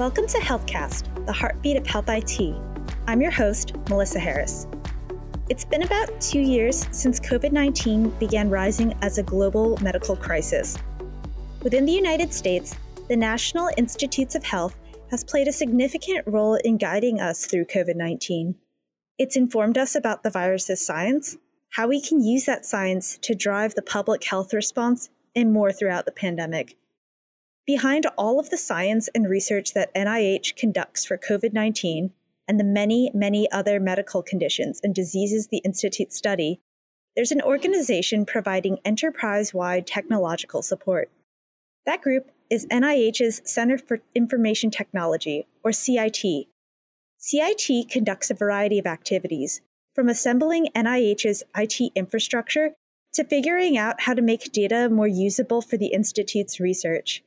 Welcome to HealthCast, the heartbeat of health IT. I'm your host, Melissa Harris. It's been about two years since COVID 19 began rising as a global medical crisis. Within the United States, the National Institutes of Health has played a significant role in guiding us through COVID 19. It's informed us about the virus's science, how we can use that science to drive the public health response, and more throughout the pandemic. Behind all of the science and research that NIH conducts for COVID 19 and the many, many other medical conditions and diseases the Institute study, there's an organization providing enterprise wide technological support. That group is NIH's Center for Information Technology, or CIT. CIT conducts a variety of activities, from assembling NIH's IT infrastructure to figuring out how to make data more usable for the Institute's research.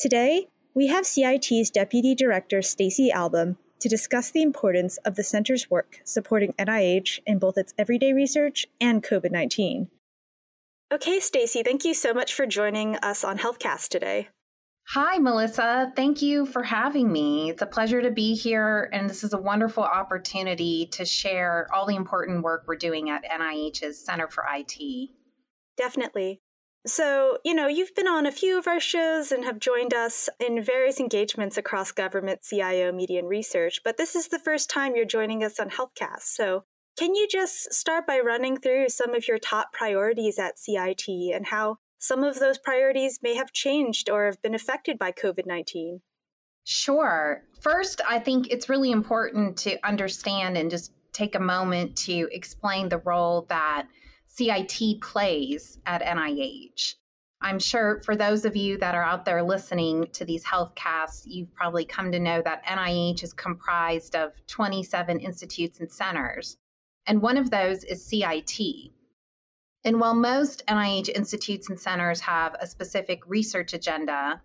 Today, we have CIT's Deputy Director Stacy Alboum to discuss the importance of the center's work supporting NIH in both its everyday research and COVID 19. Okay, Stacy, thank you so much for joining us on HealthCast today. Hi, Melissa. Thank you for having me. It's a pleasure to be here, and this is a wonderful opportunity to share all the important work we're doing at NIH's Center for IT. Definitely. So, you know, you've been on a few of our shows and have joined us in various engagements across government, CIO, media, and research, but this is the first time you're joining us on HealthCast. So, can you just start by running through some of your top priorities at CIT and how some of those priorities may have changed or have been affected by COVID 19? Sure. First, I think it's really important to understand and just take a moment to explain the role that CIT plays at NIH. I'm sure for those of you that are out there listening to these health casts, you've probably come to know that NIH is comprised of 27 institutes and centers, and one of those is CIT. And while most NIH institutes and centers have a specific research agenda,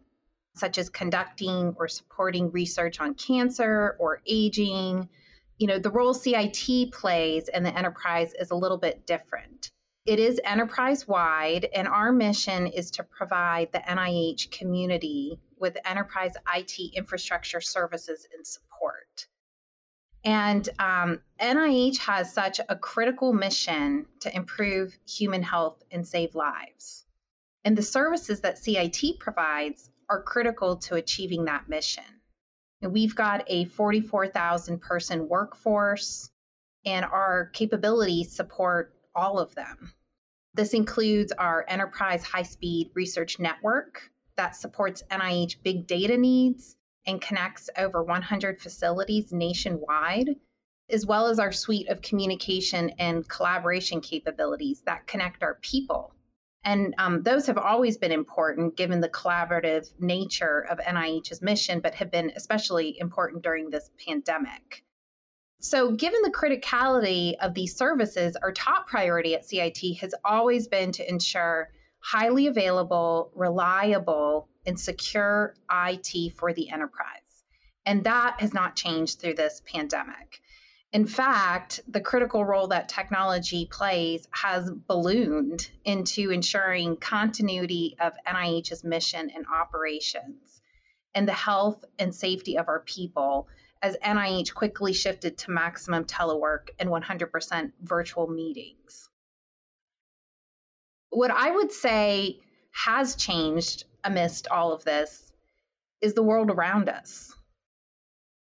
such as conducting or supporting research on cancer or aging, you know, the role CIT plays in the enterprise is a little bit different. It is enterprise wide, and our mission is to provide the NIH community with enterprise IT infrastructure services and support. And um, NIH has such a critical mission to improve human health and save lives. And the services that CIT provides are critical to achieving that mission. And we've got a 44,000 person workforce, and our capabilities support all of them. This includes our enterprise high speed research network that supports NIH big data needs and connects over 100 facilities nationwide, as well as our suite of communication and collaboration capabilities that connect our people. And um, those have always been important given the collaborative nature of NIH's mission, but have been especially important during this pandemic. So, given the criticality of these services, our top priority at CIT has always been to ensure highly available, reliable, and secure IT for the enterprise. And that has not changed through this pandemic. In fact, the critical role that technology plays has ballooned into ensuring continuity of NIH's mission and operations and the health and safety of our people as NIH quickly shifted to maximum telework and 100% virtual meetings. What I would say has changed amidst all of this is the world around us.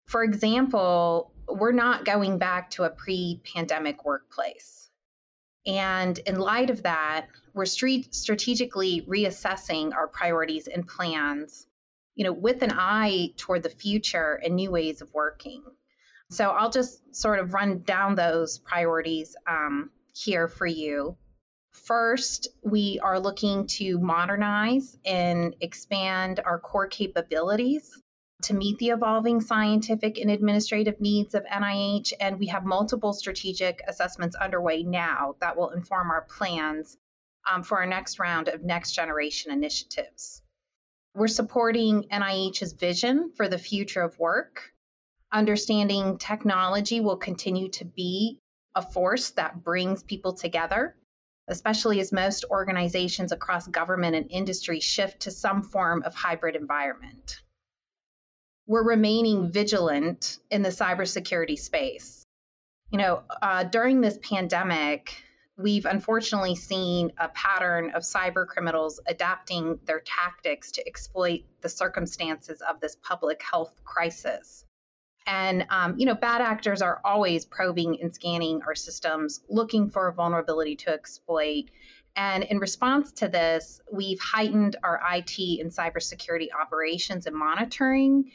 For example, we're not going back to a pre pandemic workplace. And in light of that, we're strategically reassessing our priorities and plans you know, with an eye toward the future and new ways of working. So I'll just sort of run down those priorities um, here for you. First, we are looking to modernize and expand our core capabilities to meet the evolving scientific and administrative needs of NIH. And we have multiple strategic assessments underway now that will inform our plans um, for our next round of next generation initiatives. We're supporting NIH's vision for the future of work. Understanding technology will continue to be a force that brings people together, especially as most organizations across government and industry shift to some form of hybrid environment. we're remaining vigilant in the cybersecurity space. You know, uh, during this pandemic, we've unfortunately seen a pattern of cyber criminals adapting their tactics to exploit the circumstances of this public health crisis. And, um, you know, bad actors are always probing and scanning our systems, looking for a vulnerability to exploit. And in response to this, we've heightened our IT and cybersecurity operations and monitoring.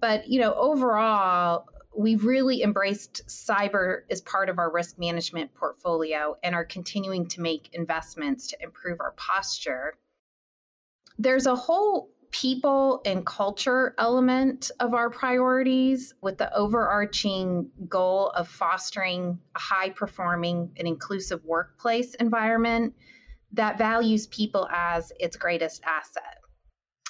But, you know, overall, we've really embraced cyber as part of our risk management portfolio and are continuing to make investments to improve our posture. There's a whole people and culture element of our priorities with the overarching goal of fostering a high performing and inclusive workplace environment that values people as its greatest asset.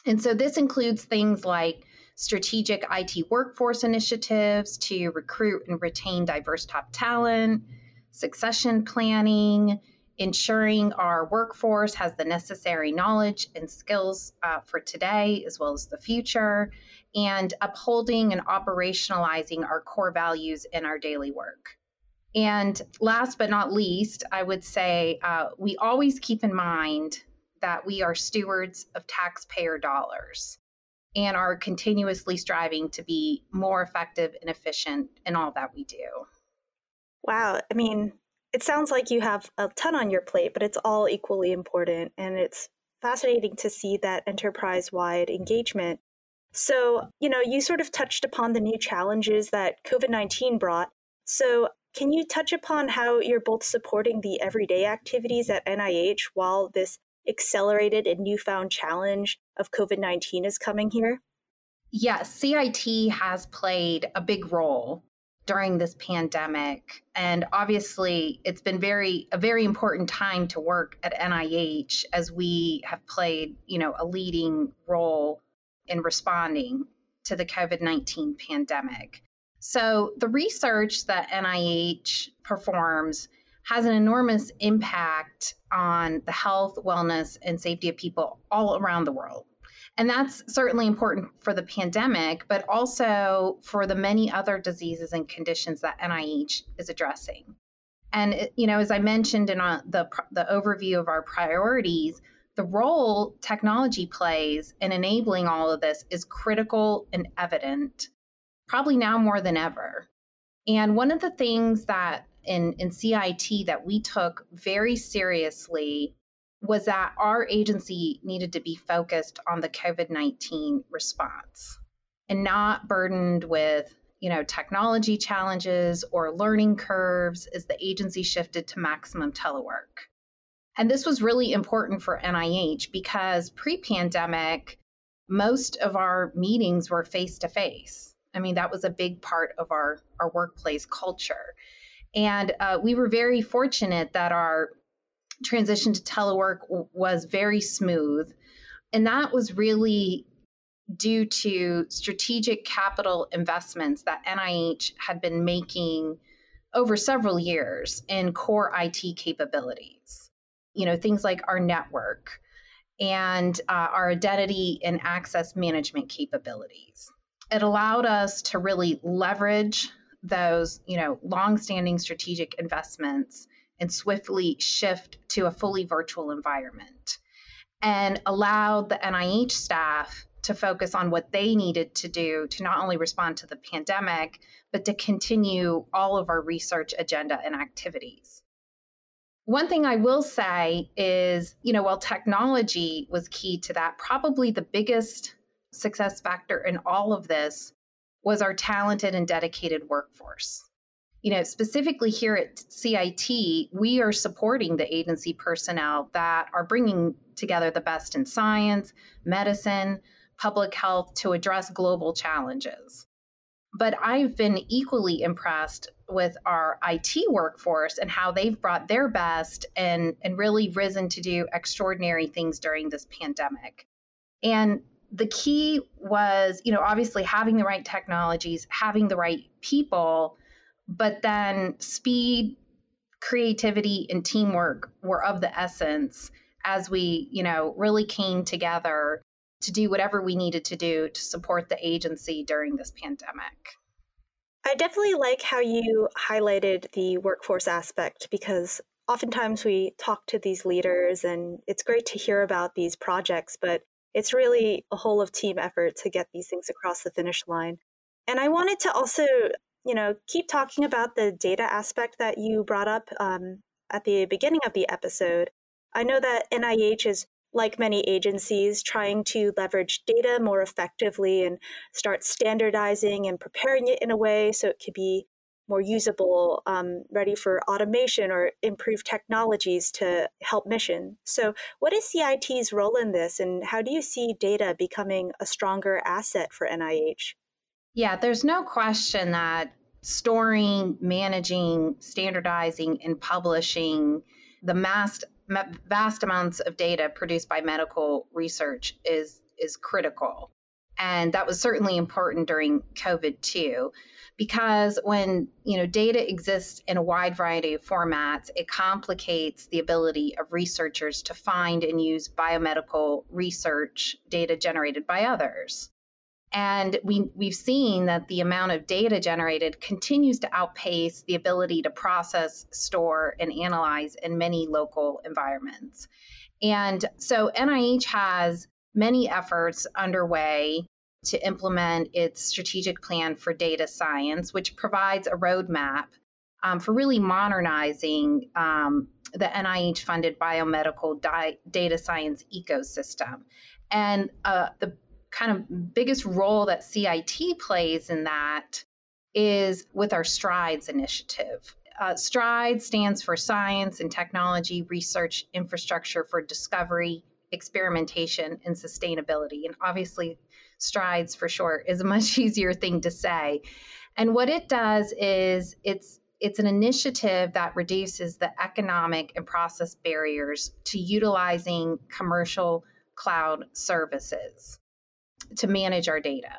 And so this includes things like strategic IT workforce initiatives to recruit and retain diverse top talent, succession planning, ensuring our workforce has the necessary knowledge and skills uh, for today as well as the future, and upholding and operationalizing our core values in our daily work. And last but not least, I would say uh, we always keep in mind that we are stewards of taxpayer dollars and are continuously striving to be more effective and efficient in all that we do. Wow. I mean, it sounds like you have a ton on your plate, but it's all equally important. And it's fascinating to see that enterprise wide engagement. So, you know, you sort of touched upon the new challenges that COVID 19 brought. So, can you touch upon how you're both supporting the everyday activities at NIH while this accelerated and newfound challenge of COVID 19 is coming here? Yes, CIT has played a big role during this pandemic and obviously it's been very a very important time to work at NIH as we have played you know a leading role in responding to the COVID-19 pandemic. So the research that NIH performs has an enormous impact on the health, wellness, and safety of people all around the world. And that's certainly important for the pandemic, but also for the many other diseases and conditions that NIH is addressing. And you know, as I mentioned in uh, the the overview of our priorities, the role technology plays in enabling all of this is critical and evident, probably now more than ever. And one of the things that in, in CIT that we took very seriously was that our agency needed to be focused on the COVID 19 response and not burdened with you know technology challenges or learning curves as the agency shifted to maximum telework. And this was really important for nih because pre-pandemic most of our meetings were face to face. I mean that was a big part of our our workplace culture and uh, we were very fortunate that our transition to telework w- was very smooth. And that was really due to strategic capital investments that NIH had been making over several years in core IT capabilities. You know, things like our network and uh, our identity and access management capabilities. It allowed us to really leverage those, you know, longstanding strategic investments and swiftly shift to a fully virtual environment and allowed the NIH staff to focus on what they needed to do to not only respond to the pandemic, but to continue all of our research agenda and activities. One thing I will say is, you know, while technology was key to that, probably the biggest success factor in all of this was our talented and dedicated workforce. You know, specifically here at CIT, we are supporting the agency personnel that are bringing together the best in science, medicine, public health to address global challenges. But I've been equally impressed with our IT workforce and how they've brought their best and, and really risen to do extraordinary things during this pandemic. And the key was, you know, obviously having the right technologies, having the right people, but then speed, creativity, and teamwork were of the essence as we, you know, really came together to do whatever we needed to do to support the agency during this pandemic. I definitely like how you highlighted the workforce aspect because oftentimes we talk to these leaders and it's great to hear about these projects, but it's really a whole of team effort to get these things across the finish line. And I wanted to also, you know, keep talking about the data aspect that you brought up um, at the beginning of the episode. I know that NIH is like many agencies, trying to leverage data more effectively and start standardizing and preparing it in a way so it could be more usable, um, ready for automation or improved technologies to help mission. So, what is CIT's role in this, and how do you see data becoming a stronger asset for NIH? Yeah, there's no question that storing, managing, standardizing, and publishing the mass, vast amounts of data produced by medical research is is critical. And that was certainly important during COVID too because when you know data exists in a wide variety of formats it complicates the ability of researchers to find and use biomedical research data generated by others and we, we've seen that the amount of data generated continues to outpace the ability to process, store, and analyze in many local environments. And so NIH has many efforts underway to implement its strategic plan for data science, which provides a roadmap um, for really modernizing um, the NIH funded biomedical di- data science ecosystem. And uh, the kind of biggest role that CIT plays in that is with our STRIDES initiative. Uh, STRIDE stands for Science and Technology Research Infrastructure for Discovery, Experimentation, and Sustainability. And obviously, strides for short is a much easier thing to say. And what it does is it's it's an initiative that reduces the economic and process barriers to utilizing commercial cloud services to manage our data.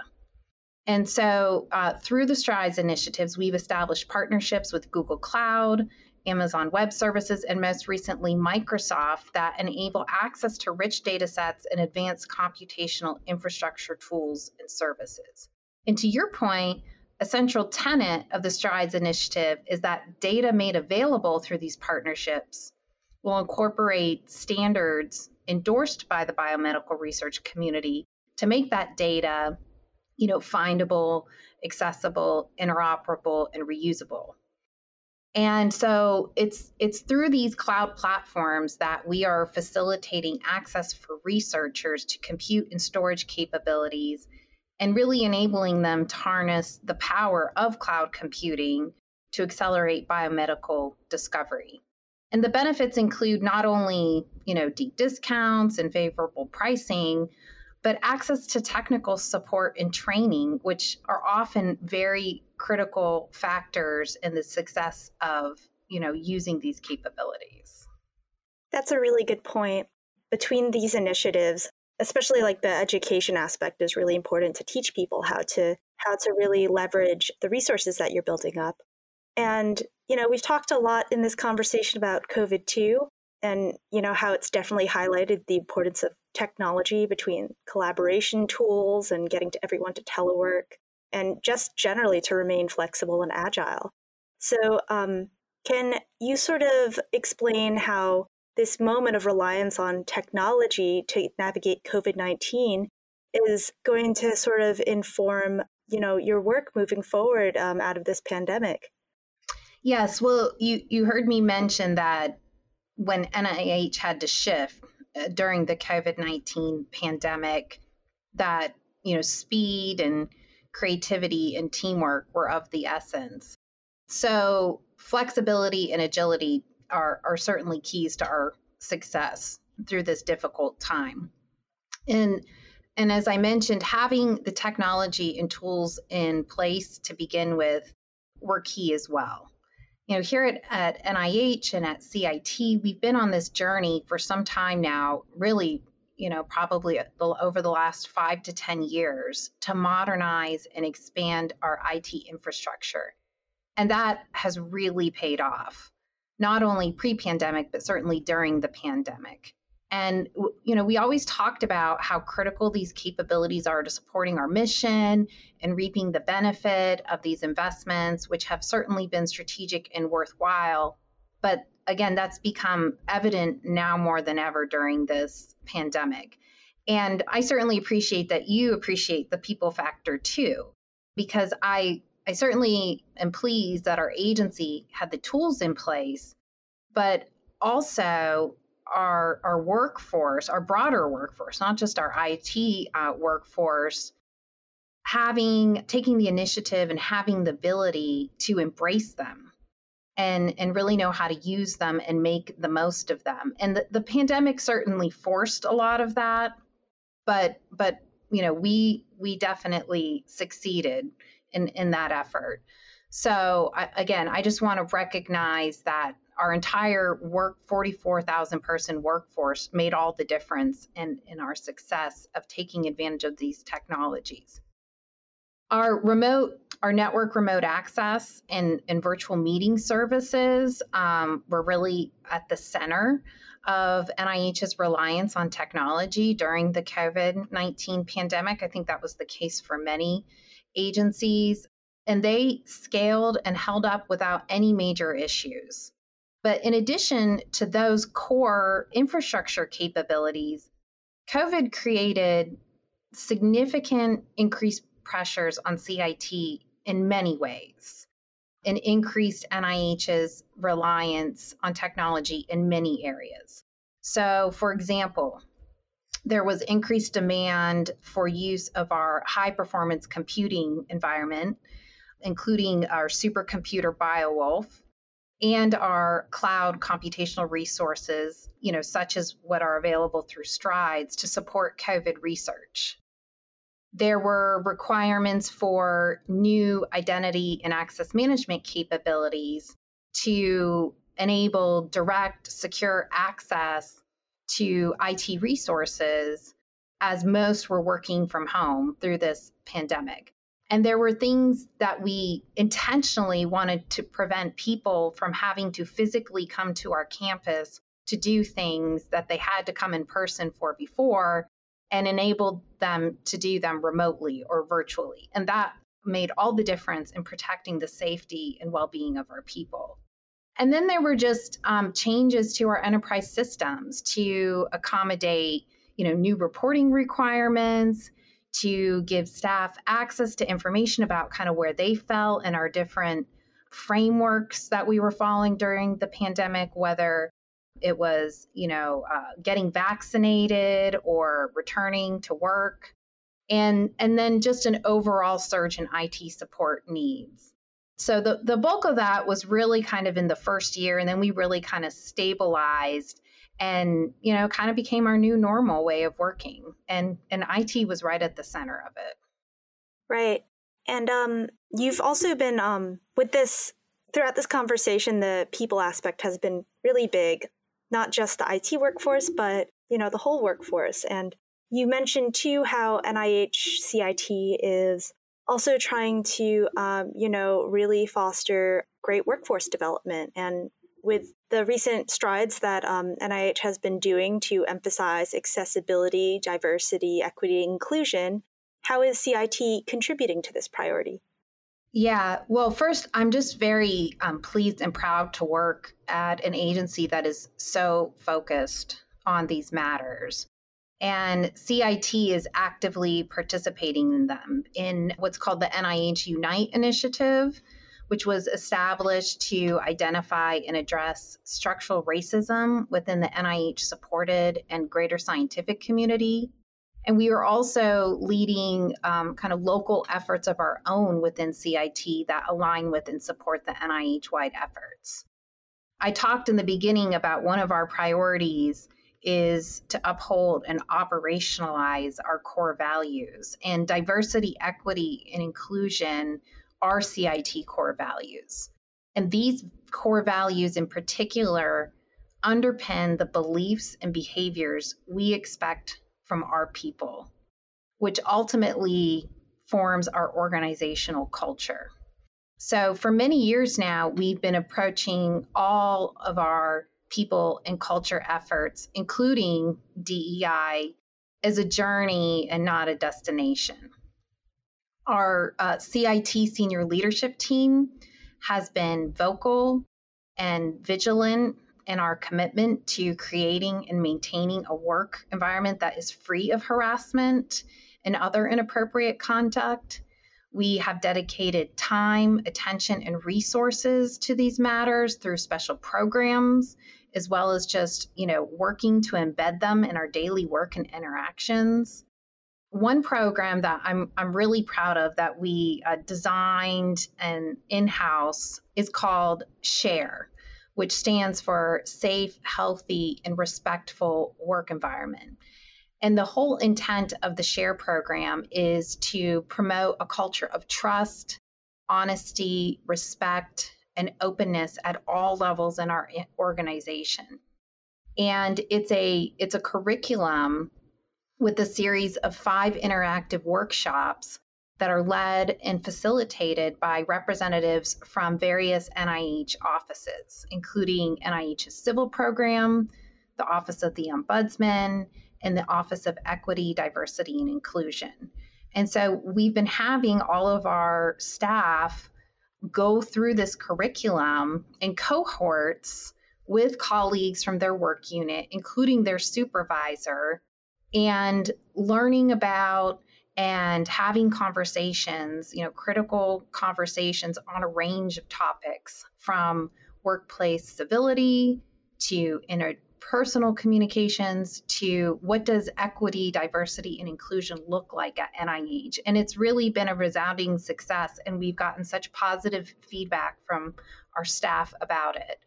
And so, uh, through the STRIDES initiatives, we've established partnerships with Google Cloud, Amazon Web Services, and most recently Microsoft that enable access to rich data sets and advanced computational infrastructure tools and services. And to your point, a central tenet of the STRIDES initiative is that data made available through these partnerships will incorporate standards endorsed by the biomedical research community to make that data you know findable accessible interoperable and reusable and so it's it's through these cloud platforms that we are facilitating access for researchers to compute and storage capabilities and really enabling them to harness the power of cloud computing to accelerate biomedical discovery. And the benefits include not only, you know, deep discounts and favorable pricing, but access to technical support and training, which are often very critical factors in the success of you know using these capabilities. That's a really good point. Between these initiatives, especially like the education aspect is really important to teach people how to how to really leverage the resources that you're building up. And you know, we've talked a lot in this conversation about COVID too, and you know how it's definitely highlighted the importance of technology between collaboration tools and getting to everyone to telework and just generally to remain flexible and agile. So um, can you sort of explain how this moment of reliance on technology to navigate covid-19 is going to sort of inform you know your work moving forward um, out of this pandemic? Yes. Well you you heard me mention that when NIH had to shift uh, during the COVID 19 pandemic, that, you know, speed and creativity and teamwork were of the essence. So, flexibility and agility are, are certainly keys to our success through this difficult time. And and as I mentioned, having the technology and tools in place to begin with were key as well you know, here at, at NIH and at CIT, we've been on this journey for some time now, really, you know, probably over the last five to 10 years to modernize and expand our IT infrastructure. And that has really paid off, not only pre pandemic, but certainly during the pandemic. And you know, we always talked about how critical these capabilities are to supporting our mission and reaping the benefit of these investments, which have certainly been strategic and worthwhile. But again, that's become evident now more than ever during this pandemic. And I certainly appreciate that you appreciate the people factor too, because I I certainly am pleased that our agency had the tools in place, but also our our workforce, our broader workforce, not just our IT uh, workforce, having taking the initiative and having the ability to embrace them and and really know how to use them and make the most of them. And the, the pandemic certainly forced a lot of that, but but you know we we definitely succeeded in in that effort. So I, again, I just want to recognize that our entire work 44,000 person workforce made all the difference in, in our success of taking advantage of these technologies. Our remote, our network remote access and, and virtual meeting services um, were really at the center of NIH's reliance on technology during the COVID 19 pandemic. I think that was the case for many agencies, and they scaled and held up without any major issues. But in addition to those core infrastructure capabilities, COVID created significant increased pressures on CIT in many ways and increased NIH's reliance on technology in many areas. So, for example, there was increased demand for use of our high performance computing environment, including our supercomputer Biowulf and our cloud computational resources, you know, such as what are available through Strides to support COVID research. There were requirements for new identity and access management capabilities to enable direct, secure access to IT resources as most were working from home through this pandemic. And there were things that we intentionally wanted to prevent people from having to physically come to our campus to do things that they had to come in person for before and enabled them to do them remotely or virtually. And that made all the difference in protecting the safety and well being of our people. And then there were just um, changes to our enterprise systems to accommodate, you know, new reporting requirements, to give staff access to information about kind of where they fell in our different frameworks that we were following during the pandemic, whether it was, you know, uh, getting vaccinated or returning to work, and and then just an overall surge in IT support needs. So the the bulk of that was really kind of in the first year, and then we really kind of stabilized and you know kind of became our new normal way of working and and IT was right at the center of it. Right and um you've also been um with this throughout this conversation the people aspect has been really big not just the IT workforce but you know the whole workforce and you mentioned too how NIH CIT is also trying to um, you know really foster great workforce development and with the recent strides that um, NIH has been doing to emphasize accessibility, diversity, equity, inclusion, how is CIT contributing to this priority? Yeah, well, first, I'm just very um, pleased and proud to work at an agency that is so focused on these matters. And CIT is actively participating in them in what's called the NIH Unite initiative, which was established to identify and address structural racism within the NIH supported and greater scientific community. And we are also leading um, kind of local efforts of our own within CIT that align with and support the NIH wide efforts. I talked in the beginning about one of our priorities is to uphold and operationalize our core values. And diversity, equity, and inclusion our CIT core values. And these core values in particular underpin the beliefs and behaviors we expect from our people, which ultimately forms our organizational culture. So, for many years now, we've been approaching all of our people and culture efforts, including DEI, as a journey and not a destination. Our uh, CIT senior leadership team has been vocal and vigilant in our commitment to creating and maintaining a work environment that is free of harassment and other inappropriate conduct. We have dedicated time, attention, and resources to these matters through special programs, as well as just, you know, working to embed them in our daily work and interactions. One program that I'm, I'm really proud of that we uh, designed and in house is called SHARE, which stands for Safe, Healthy, and Respectful Work Environment. And the whole intent of the SHARE program is to promote a culture of trust, honesty, respect, and openness at all levels in our organization. And it's a it's a curriculum with a series of five interactive workshops that are led and facilitated by representatives from various NIH offices, including NIH's civil program, the Office of the Ombudsman, and the Office of Equity, Diversity, and Inclusion. And so we've been having all of our staff go through this curriculum in cohorts with colleagues from their work unit, including their supervisor, and learning about and having conversations, you know, critical conversations on a range of topics from workplace civility to interpersonal communications to what does equity, diversity, and inclusion look like at NIH. And it's really been a resounding success, and we've gotten such positive feedback from our staff about it.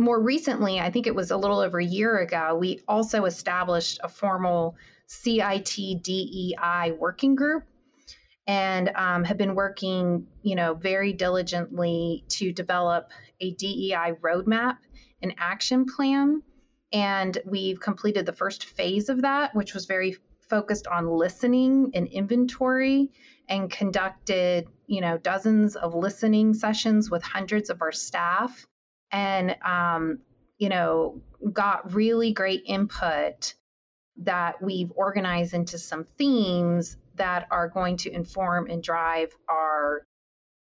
More recently, I think it was a little over a year ago, we also established a formal CIT DEI working group and um, have been working, you know, very diligently to develop a DEI roadmap and action plan. And we've completed the first phase of that, which was very focused on listening and inventory and conducted, you know, dozens of listening sessions with hundreds of our staff and, um, you know, got really great input that we've organized into some themes that are going to inform and drive our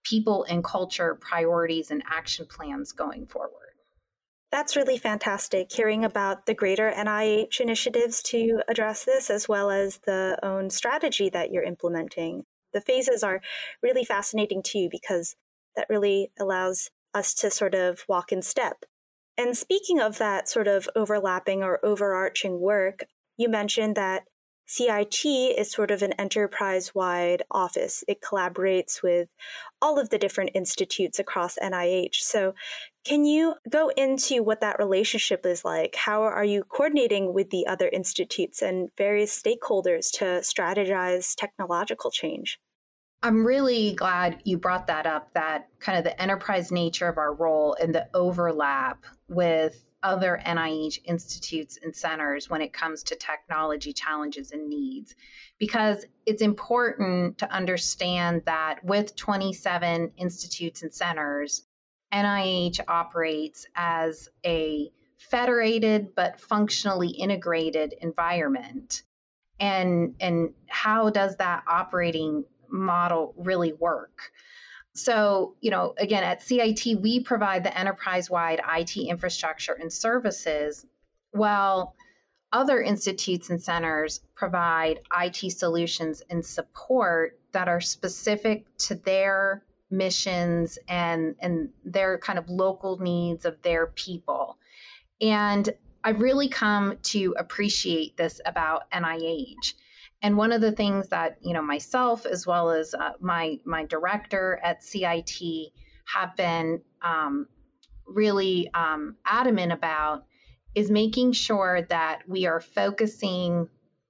people and culture priorities and action plans going forward. That's really fantastic hearing about the greater NIH initiatives to address this, as well as the own strategy that you're implementing. The phases are really fascinating too, because that really allows us to sort of walk in step. And speaking of that sort of overlapping or overarching work, you mentioned that CIT is sort of an enterprise wide office. It collaborates with all of the different institutes across NIH. So, can you go into what that relationship is like? How are you coordinating with the other institutes and various stakeholders to strategize technological change? I'm really glad you brought that up that kind of the enterprise nature of our role and the overlap with other NIH institutes and centers when it comes to technology challenges and needs. Because it's important to understand that with 27 institutes and centers, NIH operates as a federated but functionally integrated environment. And, and how does that operating model really work? So, you know, again, at CIT, we provide the enterprise wide IT infrastructure and services, while other institutes and centers provide IT solutions and support that are specific to their missions and, and their kind of local needs of their people. And I've really come to appreciate this about NIH and one of the things that you know myself as well as uh, my my director at CIT have been um, really um, adamant about is making sure that we are focusing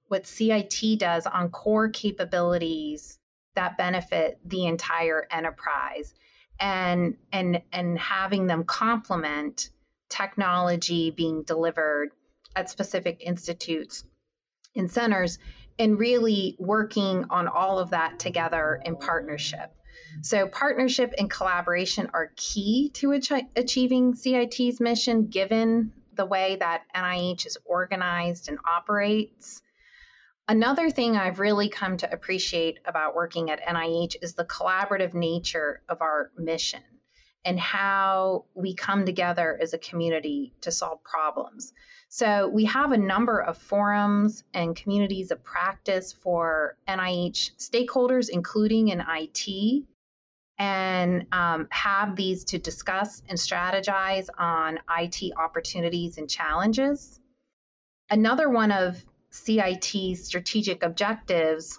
what CIT does on core capabilities that benefit the entire enterprise and and and having them complement technology being delivered at specific institutes and centers and really working on all of that together in partnership. So, partnership and collaboration are key to achieving CIT's mission given the way that NIH is organized and operates. Another thing I've really come to appreciate about working at NIH is the collaborative nature of our mission and how we come together as a community to solve problems. So, we have a number of forums and communities of practice for NIH stakeholders, including in IT, and um, have these to discuss and strategize on IT opportunities and challenges. Another one of CIT's strategic objectives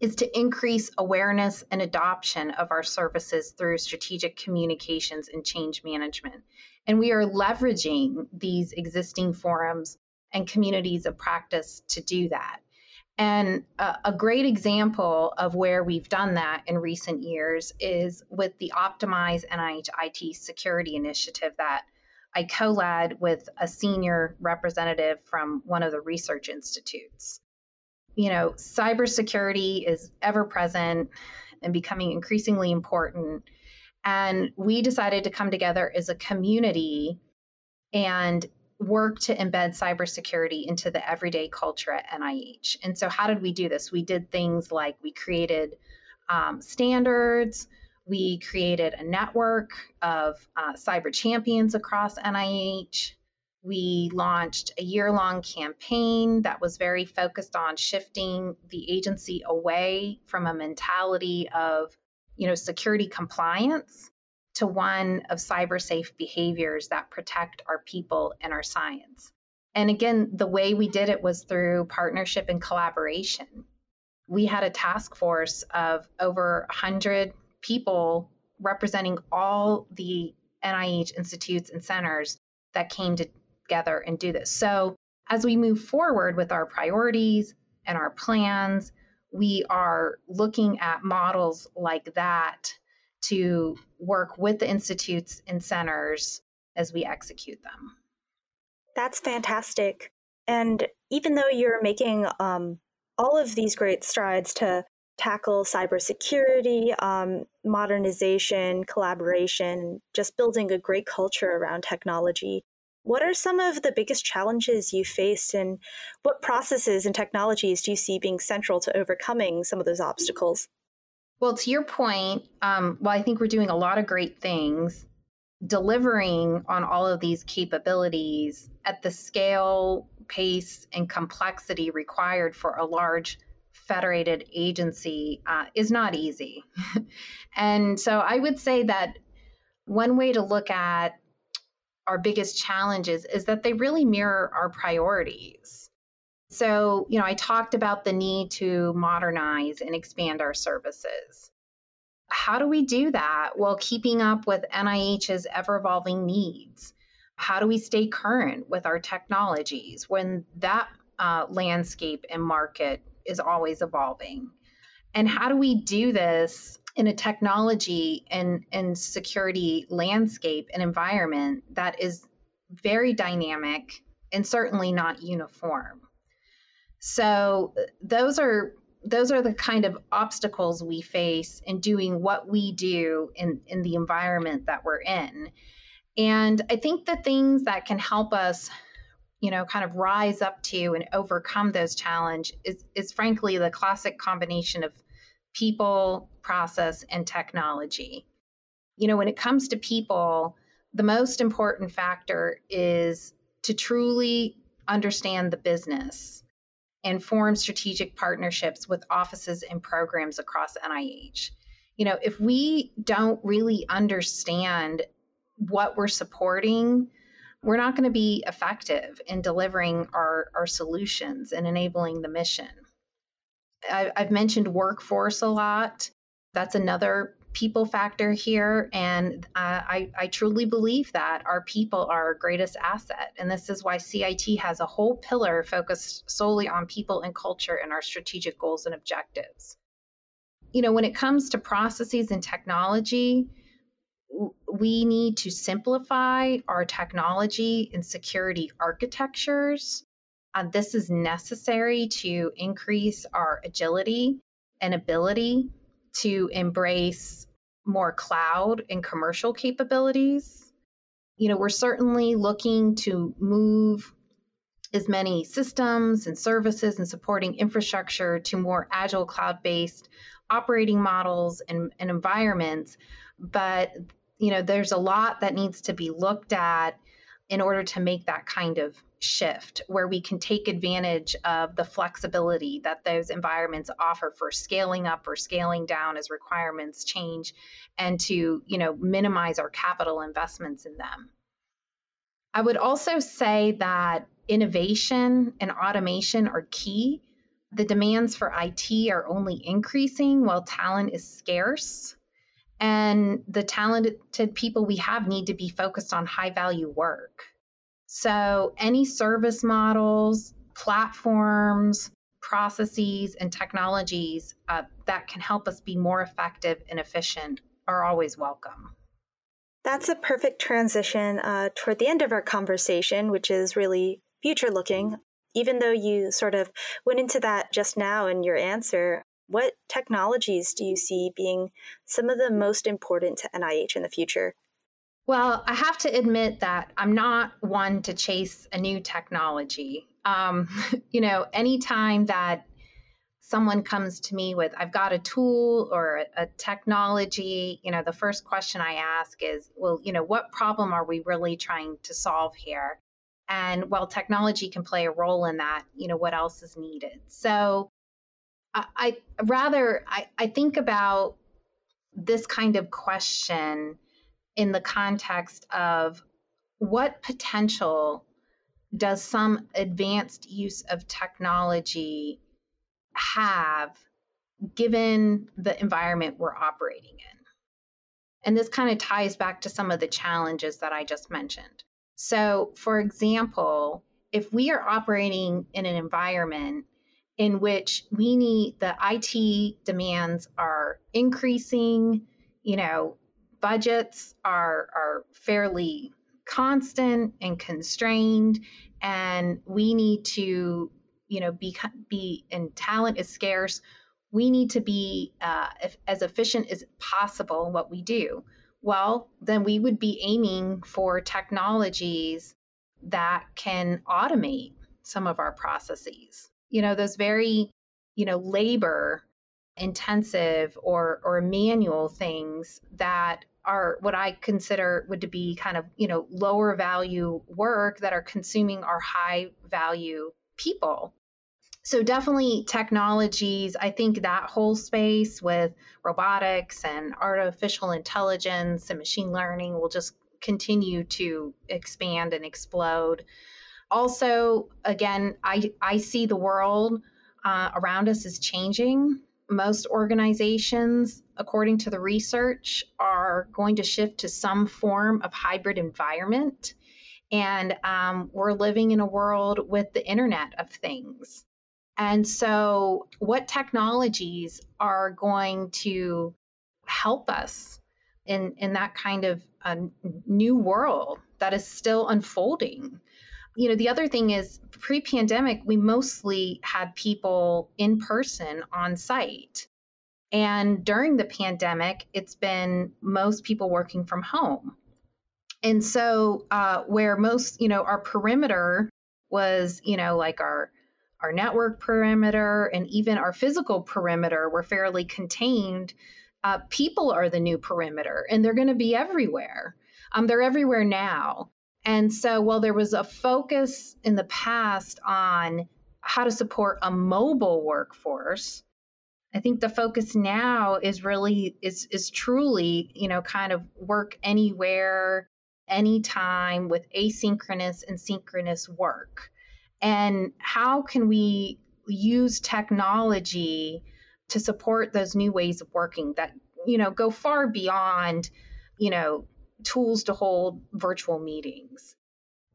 is to increase awareness and adoption of our services through strategic communications and change management. And we are leveraging these existing forums and communities of practice to do that. And a, a, great example of where we've done that in recent years is with the Optimize NIH IT Security Initiative that I co led with a senior representative from one of the research institutes. You know, cybersecurity is ever present and becoming increasingly important. And we decided to come together as a community and work to embed cybersecurity into the everyday culture at NIH. And so, how did we do this? We did things like we created um, standards, we created a network of uh, cyber champions across NIH. We launched a year long campaign that was very focused on shifting the agency away from a mentality of you know, security compliance to one of cyber safe behaviors that protect our people and our science. And again, the way we did it was through partnership and collaboration. We had a task force of over 100 people representing all the NIH institutes and centers that came together and do this. So, as we move forward with our priorities and our plans, we are looking at models like that to work with the institutes and centers as we execute them. That's fantastic. And even though you're making um, all of these great strides to tackle cybersecurity, um, modernization, collaboration, just building a great culture around technology. What are some of the biggest challenges you faced, and what processes and technologies do you see being central to overcoming some of those obstacles? Well, to your point, um, well, I think we're doing a lot of great things. Delivering on all of these capabilities at the scale, pace, and complexity required for a large federated agency uh, is not easy. and so I would say that one way to look at our biggest challenges is that they really mirror our priorities. So, you know, I talked about the need to modernize and expand our services. How do we do that while keeping up with NIH's ever evolving needs? How do we stay current with our technologies when that uh, landscape and market is always evolving. And how do we do this in a technology and, and security landscape and environment that is very dynamic and certainly not uniform? So those are those are the kind of obstacles we face in doing what we do in, in the environment that we're in. And I think the things that can help us you know kind of rise up to and overcome those challenges is, is frankly the classic combination of people process and technology you know when it comes to people the most important factor is to truly understand the business and form strategic partnerships with offices and programs across NIH. You know, if we don't really understand what we're supporting, we're not going to be effective in delivering our, our solutions and enabling the mission. I've mentioned workforce a lot. That's another people factor here. And I, I truly believe that our people are our greatest asset. And this is why CIT has a whole pillar focused solely on people and culture and our strategic goals and objectives. You know, when it comes to processes and technology, we need to simplify our technology and security architectures. Uh, this is necessary to increase our agility and ability to embrace more cloud and commercial capabilities. you know, we're certainly looking to move as many systems and services and supporting infrastructure to more agile cloud based operating models and, and environments. But, you know, there's a lot that needs to be looked at in order to make that kind of shift where we can take advantage of the flexibility that those environments offer for scaling up or scaling down as requirements change and to you know minimize our capital investments in them. I would also say that innovation and automation are key. The demands for it are only increasing while talent is scarce and the talented people we have need to be focused on high value work so, any service models, platforms, processes, and technologies uh, that can help us be more effective and efficient are always welcome. That's a perfect transition uh, toward the end of our conversation, which is really future looking. Even though you sort of went into that just now in your answer, what technologies do you see being some of the most important to NIH in the future? Well, I have to admit that I'm not one to chase a new technology. Um, you know, anytime that someone comes to me with, I've got a tool or a, a, technology, you know, the first question I ask is, well, you know, what problem are we really trying to solve here? And while technology can play a role in that, you know, what else is needed? So I, I rather, I, I think about this kind of question in the context of what potential does some advanced use of technology have given the environment we're operating in? And this kind of ties back to some of the challenges that I just mentioned. So, for example, if we are operating in an environment in which we need the IT demands are increasing, you know, budgets are, are fairly constant and constrained and we need to you know be be and talent is scarce we need to be uh, as efficient as possible in what we do. Well then we would be aiming for technologies that can automate some of our processes. You know those very you know labor intensive or or manual things that are what I consider would to be kind of you know lower value work that are consuming our high value people. So definitely technologies. I think that whole space with robotics and artificial intelligence and machine learning will just continue to expand and explode. Also, again, I I see the world uh, around us is changing most organizations, according to the research, are going to shift to some form of hybrid environment. And um, we're living in a world with the Internet of Things. And so, what technologies are going to help us in, in that kind of a new world that is still unfolding? You know, the other thing is pre pandemic, we mostly had people in person on site. And during the pandemic, it's been most people working from home. And so, uh, where most, you know, our perimeter was, you know, like our our network perimeter and even our physical perimeter were fairly contained. Uh, people are the new perimeter, and they're going to be everywhere. Um, they're everywhere now. And so, while there was a focus in the past on how to support a mobile workforce, I think the focus now is really is is truly, you know, kind of work anywhere, anytime with asynchronous and synchronous work. And how can we use technology to support those new ways of working that, you know, go far beyond, you know, tools to hold virtual meetings.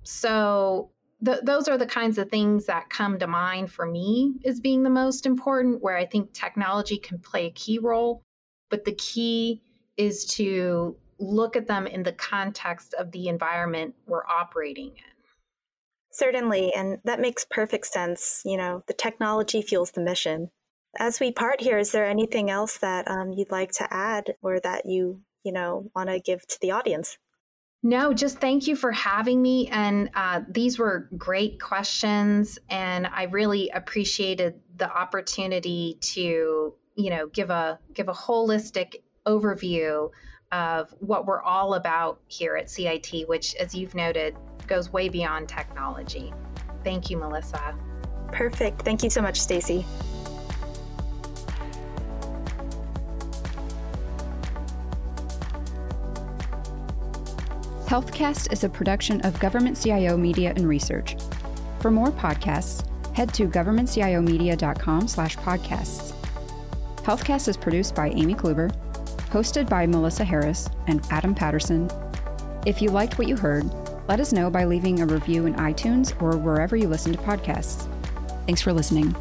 So the, those are the kinds of things that come to mind for me as being the most important, where I think technology can play a key role. But the key is to look at them in the context of the environment we're operating in. Certainly, and that makes perfect sense. You know, the technology fuels the mission. As we part here, is there anything else that um, you'd like to add or that you you know, want to give to the audience? No, just thank you for having me. And uh, these were great questions. And I really appreciated the opportunity to, you know, give a give a holistic overview of what we're all about here at CIT, which, as you've noted, goes way beyond technology. Thank you, Melissa. Perfect. Thank you so much, Stacy. Healthcast is a production of Government CIO Media and Research. For more podcasts, head to governmentciomedia.com slash podcasts. Healthcast is produced by Amy Kluber, hosted by Melissa Harris and Adam Patterson. If you liked what you heard, let us know by leaving a review in iTunes or wherever you listen to podcasts. Thanks for listening.